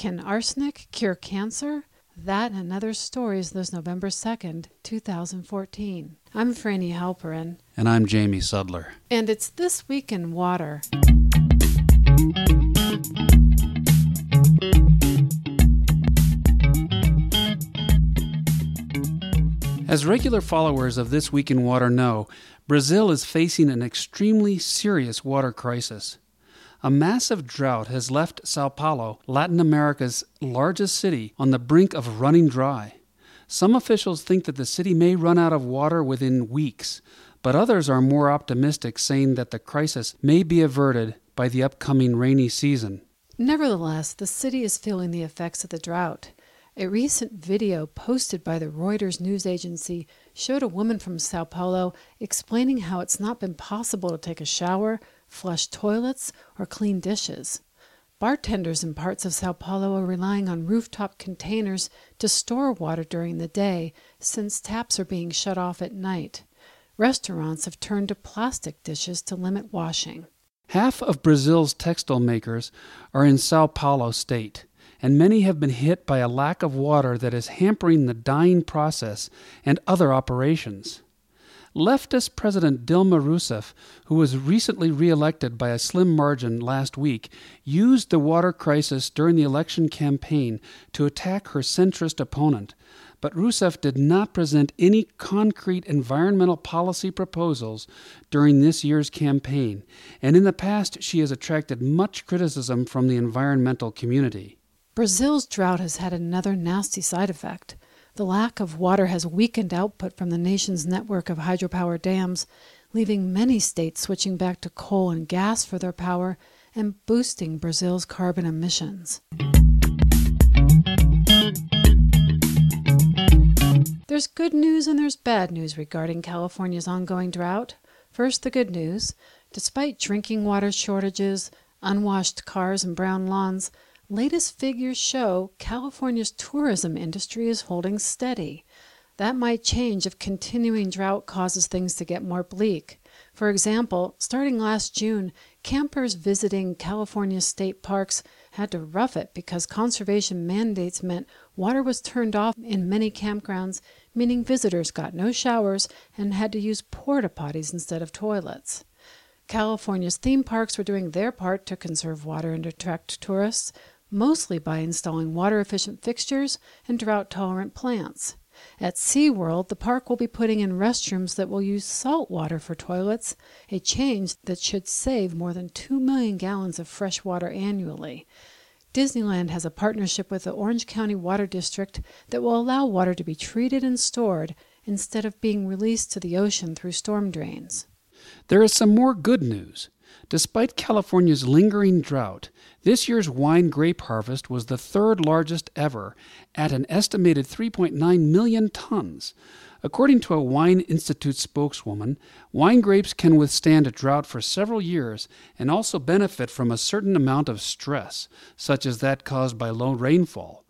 Can arsenic cure cancer? That and other stories this November 2nd, 2014. I'm Frani Halperin. And I'm Jamie Sudler. And it's This Week in Water. As regular followers of This Week in Water know, Brazil is facing an extremely serious water crisis. A massive drought has left Sao Paulo, Latin America's largest city, on the brink of running dry. Some officials think that the city may run out of water within weeks, but others are more optimistic, saying that the crisis may be averted by the upcoming rainy season. Nevertheless, the city is feeling the effects of the drought. A recent video posted by the Reuters news agency showed a woman from Sao Paulo explaining how it's not been possible to take a shower, flush toilets, or clean dishes. Bartenders in parts of Sao Paulo are relying on rooftop containers to store water during the day since taps are being shut off at night. Restaurants have turned to plastic dishes to limit washing. Half of Brazil's textile makers are in Sao Paulo state and many have been hit by a lack of water that is hampering the dyeing process and other operations. Leftist President Dilma Rousseff, who was recently reelected by a slim margin last week, used the water crisis during the election campaign to attack her centrist opponent. But Rousseff did not present any concrete environmental policy proposals during this year's campaign, and in the past she has attracted much criticism from the environmental community. Brazil's drought has had another nasty side effect. The lack of water has weakened output from the nation's network of hydropower dams, leaving many states switching back to coal and gas for their power and boosting Brazil's carbon emissions. There's good news and there's bad news regarding California's ongoing drought. First, the good news. Despite drinking water shortages, unwashed cars, and brown lawns, Latest figures show California's tourism industry is holding steady. That might change if continuing drought causes things to get more bleak. For example, starting last June, campers visiting California state parks had to rough it because conservation mandates meant water was turned off in many campgrounds, meaning visitors got no showers and had to use porta potties instead of toilets. California's theme parks were doing their part to conserve water and attract tourists mostly by installing water efficient fixtures and drought tolerant plants. At SeaWorld, the park will be putting in restrooms that will use salt water for toilets, a change that should save more than 2 million gallons of fresh water annually. Disneyland has a partnership with the Orange County Water District that will allow water to be treated and stored instead of being released to the ocean through storm drains. There is some more good news. Despite California's lingering drought, this year's wine grape harvest was the third largest ever, at an estimated 3.9 million tons. According to a Wine Institute spokeswoman, wine grapes can withstand a drought for several years and also benefit from a certain amount of stress, such as that caused by low rainfall.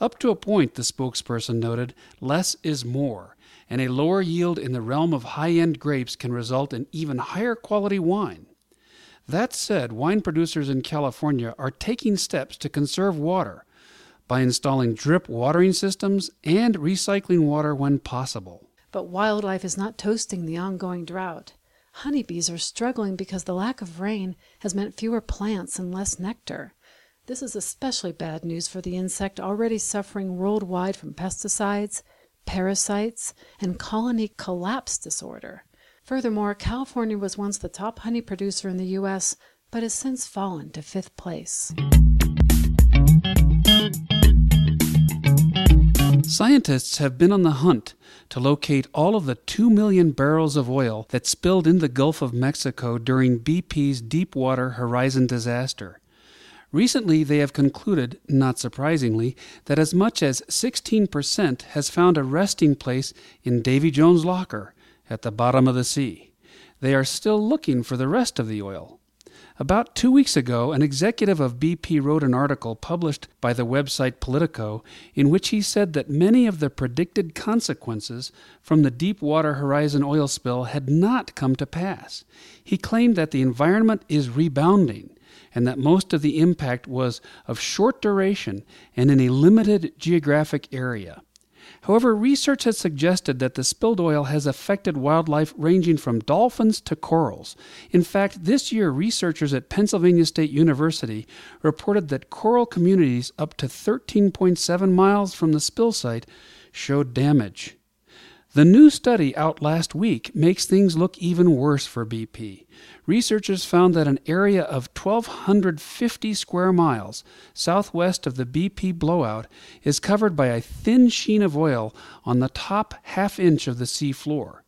Up to a point, the spokesperson noted, less is more, and a lower yield in the realm of high end grapes can result in even higher quality wine. That said, wine producers in California are taking steps to conserve water by installing drip watering systems and recycling water when possible. But wildlife is not toasting the ongoing drought. Honeybees are struggling because the lack of rain has meant fewer plants and less nectar. This is especially bad news for the insect already suffering worldwide from pesticides, parasites, and colony collapse disorder. Furthermore, California was once the top honey producer in the U.S., but has since fallen to fifth place. Scientists have been on the hunt to locate all of the 2 million barrels of oil that spilled in the Gulf of Mexico during BP's Deepwater Horizon disaster. Recently, they have concluded, not surprisingly, that as much as 16% has found a resting place in Davy Jones' locker, at the bottom of the sea. They are still looking for the rest of the oil. About two weeks ago, an executive of BP wrote an article published by the website Politico in which he said that many of the predicted consequences from the Deepwater Horizon oil spill had not come to pass. He claimed that the environment is rebounding and that most of the impact was of short duration and in a limited geographic area. However, research has suggested that the spilled oil has affected wildlife ranging from dolphins to corals. In fact, this year, researchers at Pennsylvania State University reported that coral communities up to 13.7 miles from the spill site showed damage. The new study out last week makes things look even worse for BP. Researchers found that an area of 1,250 square miles southwest of the BP blowout is covered by a thin sheen of oil on the top half inch of the sea floor.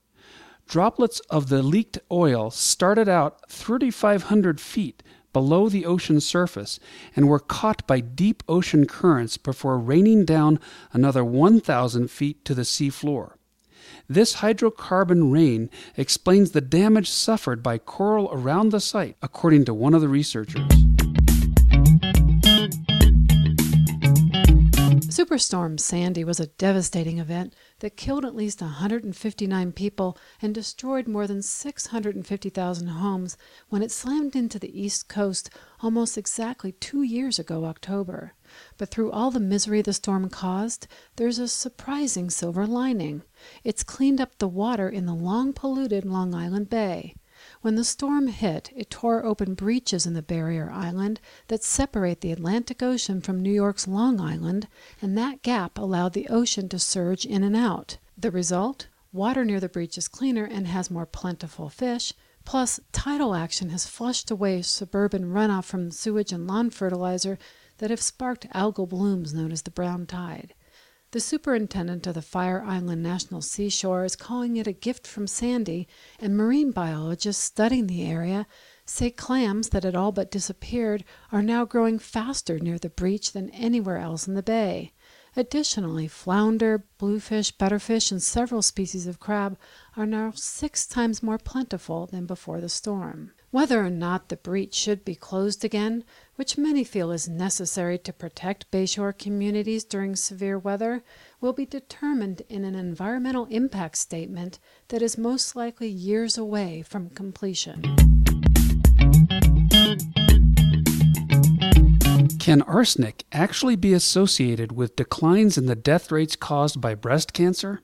Droplets of the leaked oil started out 3,500 feet below the ocean surface and were caught by deep ocean currents before raining down another 1,000 feet to the sea floor. This hydrocarbon rain explains the damage suffered by coral around the site, according to one of the researchers. Superstorm Sandy was a devastating event that killed at least 159 people and destroyed more than 650,000 homes when it slammed into the East Coast almost exactly two years ago, October. But through all the misery the storm caused, there's a surprising silver lining. It's cleaned up the water in the long polluted Long Island Bay. When the storm hit, it tore open breaches in the barrier island that separate the Atlantic Ocean from New York's Long Island, and that gap allowed the ocean to surge in and out. The result? Water near the breach is cleaner and has more plentiful fish, plus tidal action has flushed away suburban runoff from sewage and lawn fertilizer that have sparked algal blooms known as the brown tide. The superintendent of the Fire Island National Seashore is calling it a gift from Sandy, and marine biologists studying the area say clams that had all but disappeared are now growing faster near the breach than anywhere else in the bay. Additionally, flounder, bluefish, butterfish, and several species of crab are now six times more plentiful than before the storm. Whether or not the breach should be closed again, which many feel is necessary to protect bayshore communities during severe weather, will be determined in an environmental impact statement that is most likely years away from completion. Can arsenic actually be associated with declines in the death rates caused by breast cancer?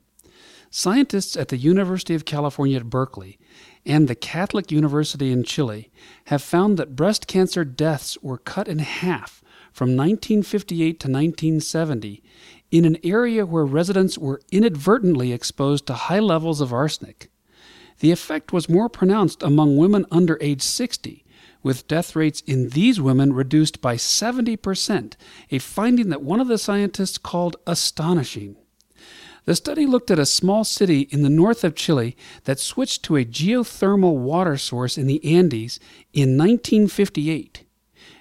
Scientists at the University of California at Berkeley and the Catholic University in Chile have found that breast cancer deaths were cut in half from 1958 to 1970 in an area where residents were inadvertently exposed to high levels of arsenic. The effect was more pronounced among women under age 60, with death rates in these women reduced by 70%, a finding that one of the scientists called astonishing. The study looked at a small city in the north of Chile that switched to a geothermal water source in the Andes in 1958.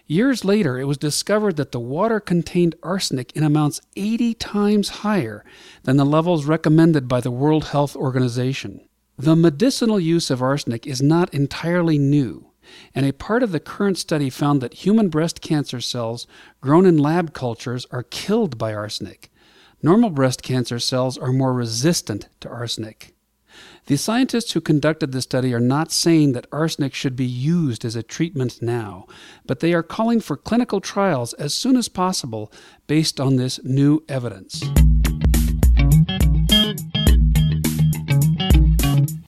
Years later, it was discovered that the water contained arsenic in amounts 80 times higher than the levels recommended by the World Health Organization. The medicinal use of arsenic is not entirely new, and a part of the current study found that human breast cancer cells grown in lab cultures are killed by arsenic, Normal breast cancer cells are more resistant to arsenic. The scientists who conducted the study are not saying that arsenic should be used as a treatment now, but they are calling for clinical trials as soon as possible based on this new evidence.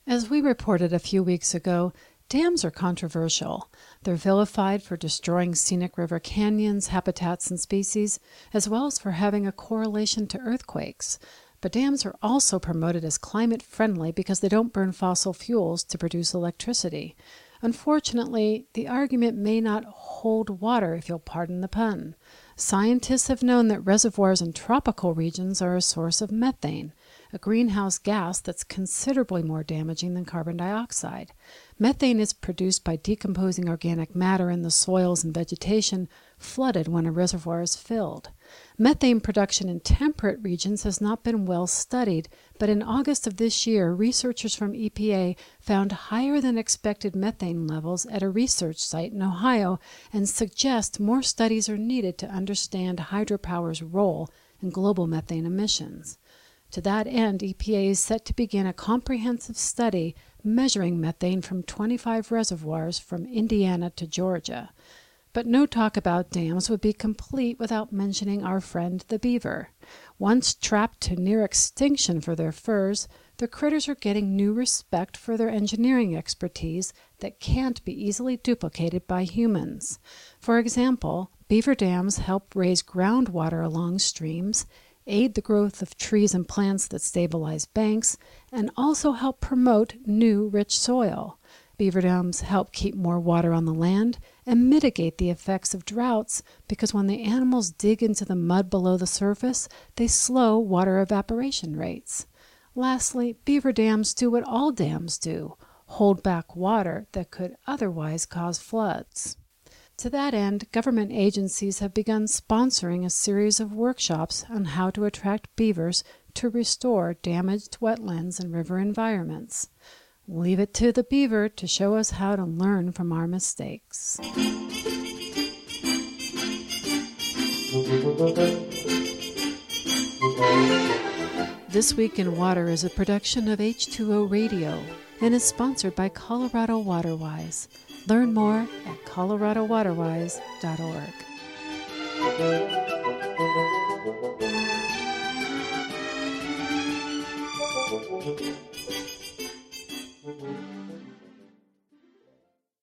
As we reported a few weeks ago, Dams are controversial. They're vilified for destroying scenic river canyons, habitats, and species, as well as for having a correlation to earthquakes. But dams are also promoted as climate friendly because they don't burn fossil fuels to produce electricity. Unfortunately, the argument may not hold water, if you'll pardon the pun. Scientists have known that reservoirs in tropical regions are a source of methane, a greenhouse gas that's considerably more damaging than carbon dioxide. Methane is produced by decomposing organic matter in the soils and vegetation flooded when a reservoir is filled. Methane production in temperate regions has not been well studied, but in August of this year, researchers from EPA found higher than expected methane levels at a research site in Ohio and suggest more studies are needed to understand hydropower's role in global methane emissions. To that end, EPA is set to begin a comprehensive study measuring methane from 25 reservoirs from Indiana to Georgia. But no talk about dams would be complete without mentioning our friend the beaver. Once trapped to near extinction for their furs, the critters are getting new respect for their engineering expertise that can't be easily duplicated by humans. For example, beaver dams help raise groundwater along streams, aid the growth of trees and plants that stabilize banks, and also help promote new rich soil. Beaver dams help keep more water on the land and mitigate the effects of droughts because when the animals dig into the mud below the surface, they slow water evaporation rates. Lastly, beaver dams do what all dams do hold back water that could otherwise cause floods. To that end, government agencies have begun sponsoring a series of workshops on how to attract beavers to restore damaged wetlands and river environments. Leave it to the beaver to show us how to learn from our mistakes. This Week in Water is a production of H2O Radio and is sponsored by Colorado Waterwise. Learn more at coloradowaterwise.org.